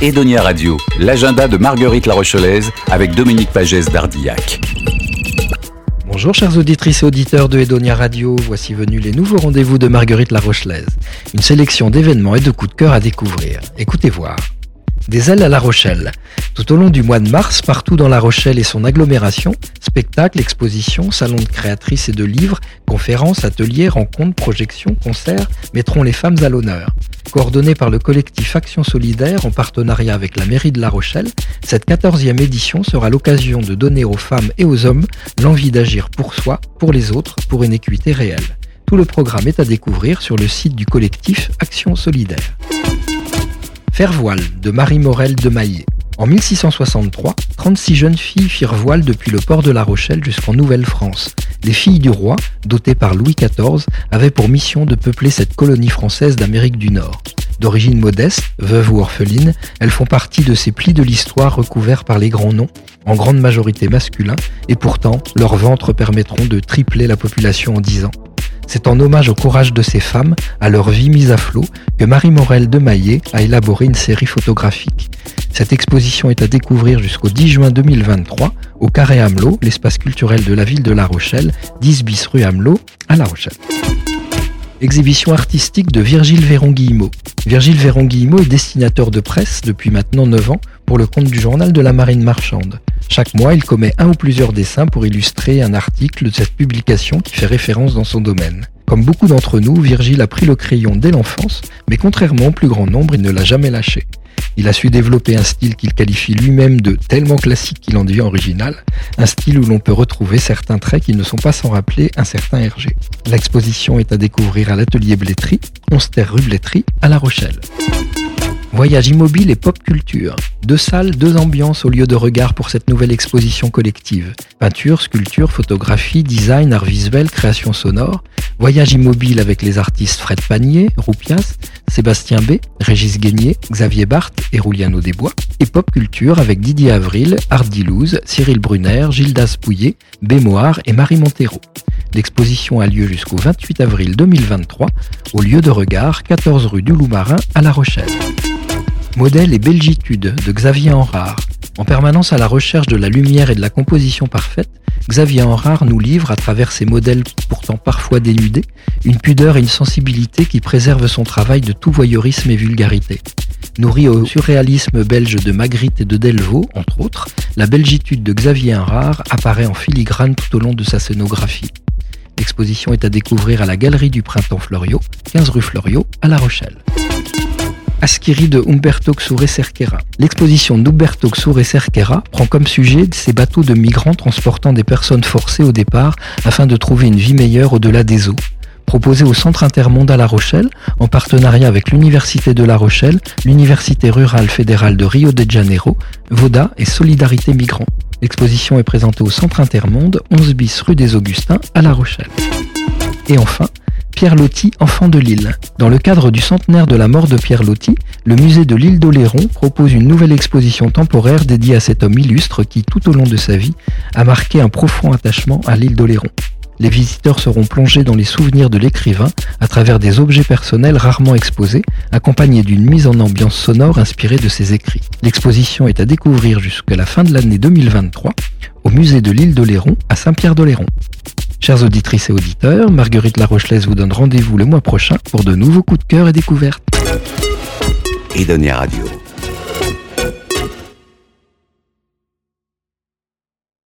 Edonia Radio, l'agenda de Marguerite La Rochelaise avec Dominique Pagès d'Ardillac. Bonjour chers auditrices et auditeurs de Edonia Radio, voici venus les nouveaux rendez-vous de Marguerite La Rochelaise. Une sélection d'événements et de coups de cœur à découvrir. Écoutez voir. Des ailes à La Rochelle. Tout au long du mois de mars, partout dans La Rochelle et son agglomération, spectacles, expositions, salons de créatrices et de livres, conférences, ateliers, rencontres, projections, concerts mettront les femmes à l'honneur. Coordonnée par le collectif Action Solidaire en partenariat avec la mairie de La Rochelle, cette 14e édition sera l'occasion de donner aux femmes et aux hommes l'envie d'agir pour soi, pour les autres, pour une équité réelle. Tout le programme est à découvrir sur le site du collectif Action Solidaire. Faire voile de Marie Morel de Maillet. En 1663, 36 jeunes filles firent voile depuis le port de La Rochelle jusqu'en Nouvelle-France. Les filles du roi, dotées par Louis XIV, avaient pour mission de peupler cette colonie française d'Amérique du Nord. D'origine modeste, veuves ou orphelines, elles font partie de ces plis de l'histoire recouverts par les grands noms, en grande majorité masculins, et pourtant leurs ventres permettront de tripler la population en 10 ans. C'est en hommage au courage de ces femmes, à leur vie mise à flot, que Marie Morel de Maillet a élaboré une série photographique. Cette exposition est à découvrir jusqu'au 10 juin 2023 au Carré Hamelot, l'espace culturel de la ville de La Rochelle, 10 bis rue Hamelot, à La Rochelle. Exhibition artistique de Virgile Véron-Guillemot. Virgile Véron-Guillemot est dessinateur de presse depuis maintenant 9 ans pour le compte du journal de la marine marchande. Chaque mois, il commet un ou plusieurs dessins pour illustrer un article de cette publication qui fait référence dans son domaine. Comme beaucoup d'entre nous, Virgile a pris le crayon dès l'enfance, mais contrairement au plus grand nombre, il ne l'a jamais lâché. Il a su développer un style qu'il qualifie lui-même de tellement classique qu'il en devient original, un style où l'on peut retrouver certains traits qui ne sont pas sans rappeler un certain Hergé. L'exposition est à découvrir à l'atelier Blétry, 11 terre rue Blétry, à La Rochelle. Voyage immobile et pop culture. Deux salles, deux ambiances au lieu de regard pour cette nouvelle exposition collective. Peinture, sculpture, photographie, design, art visuel, création sonore. Voyage immobile avec les artistes Fred Panier, Roupias, Sébastien B, Régis Guénier, Xavier Barthes et Rouliano Desbois. Et pop culture avec Didier Avril, Hardy Louz, Cyril Brunner, Gildas Pouillet, Bémoire et Marie Montero. L'exposition a lieu jusqu'au 28 avril 2023 au lieu de regard 14 rue du Loup-Marin à La Rochelle. Modèle et Belgitude de Xavier Enrard. En permanence à la recherche de la lumière et de la composition parfaite, Xavier Enrard nous livre, à travers ses modèles pourtant parfois dénudés, une pudeur et une sensibilité qui préservent son travail de tout voyeurisme et vulgarité. Nourri au surréalisme belge de Magritte et de Delvaux, entre autres, la belgitude de Xavier Enrard apparaît en filigrane tout au long de sa scénographie. L'exposition est à découvrir à la Galerie du Printemps Floriot, 15 rue Floriot, à La Rochelle. Askiri de Umberto Xure Cerquera. L'exposition d'Umberto Xure Cerquera prend comme sujet ces bateaux de migrants transportant des personnes forcées au départ afin de trouver une vie meilleure au-delà des eaux. Proposé au Centre Intermonde à La Rochelle, en partenariat avec l'Université de La Rochelle, l'Université rurale fédérale de Rio de Janeiro, Voda et Solidarité Migrants. L'exposition est présentée au Centre Intermonde, 11 bis rue des Augustins à La Rochelle. Et enfin, Pierre Loti, enfant de l'île. Dans le cadre du centenaire de la mort de Pierre Loti, le musée de l'île d'Oléron propose une nouvelle exposition temporaire dédiée à cet homme illustre qui, tout au long de sa vie, a marqué un profond attachement à l'île d'Oléron. Les visiteurs seront plongés dans les souvenirs de l'écrivain à travers des objets personnels rarement exposés, accompagnés d'une mise en ambiance sonore inspirée de ses écrits. L'exposition est à découvrir jusqu'à la fin de l'année 2023 au musée de l'île d'Oléron à Saint-Pierre-d'Oléron. Chers auditrices et auditeurs, Marguerite Larochelaise vous donne rendez-vous le mois prochain pour de nouveaux coups de cœur et découvertes.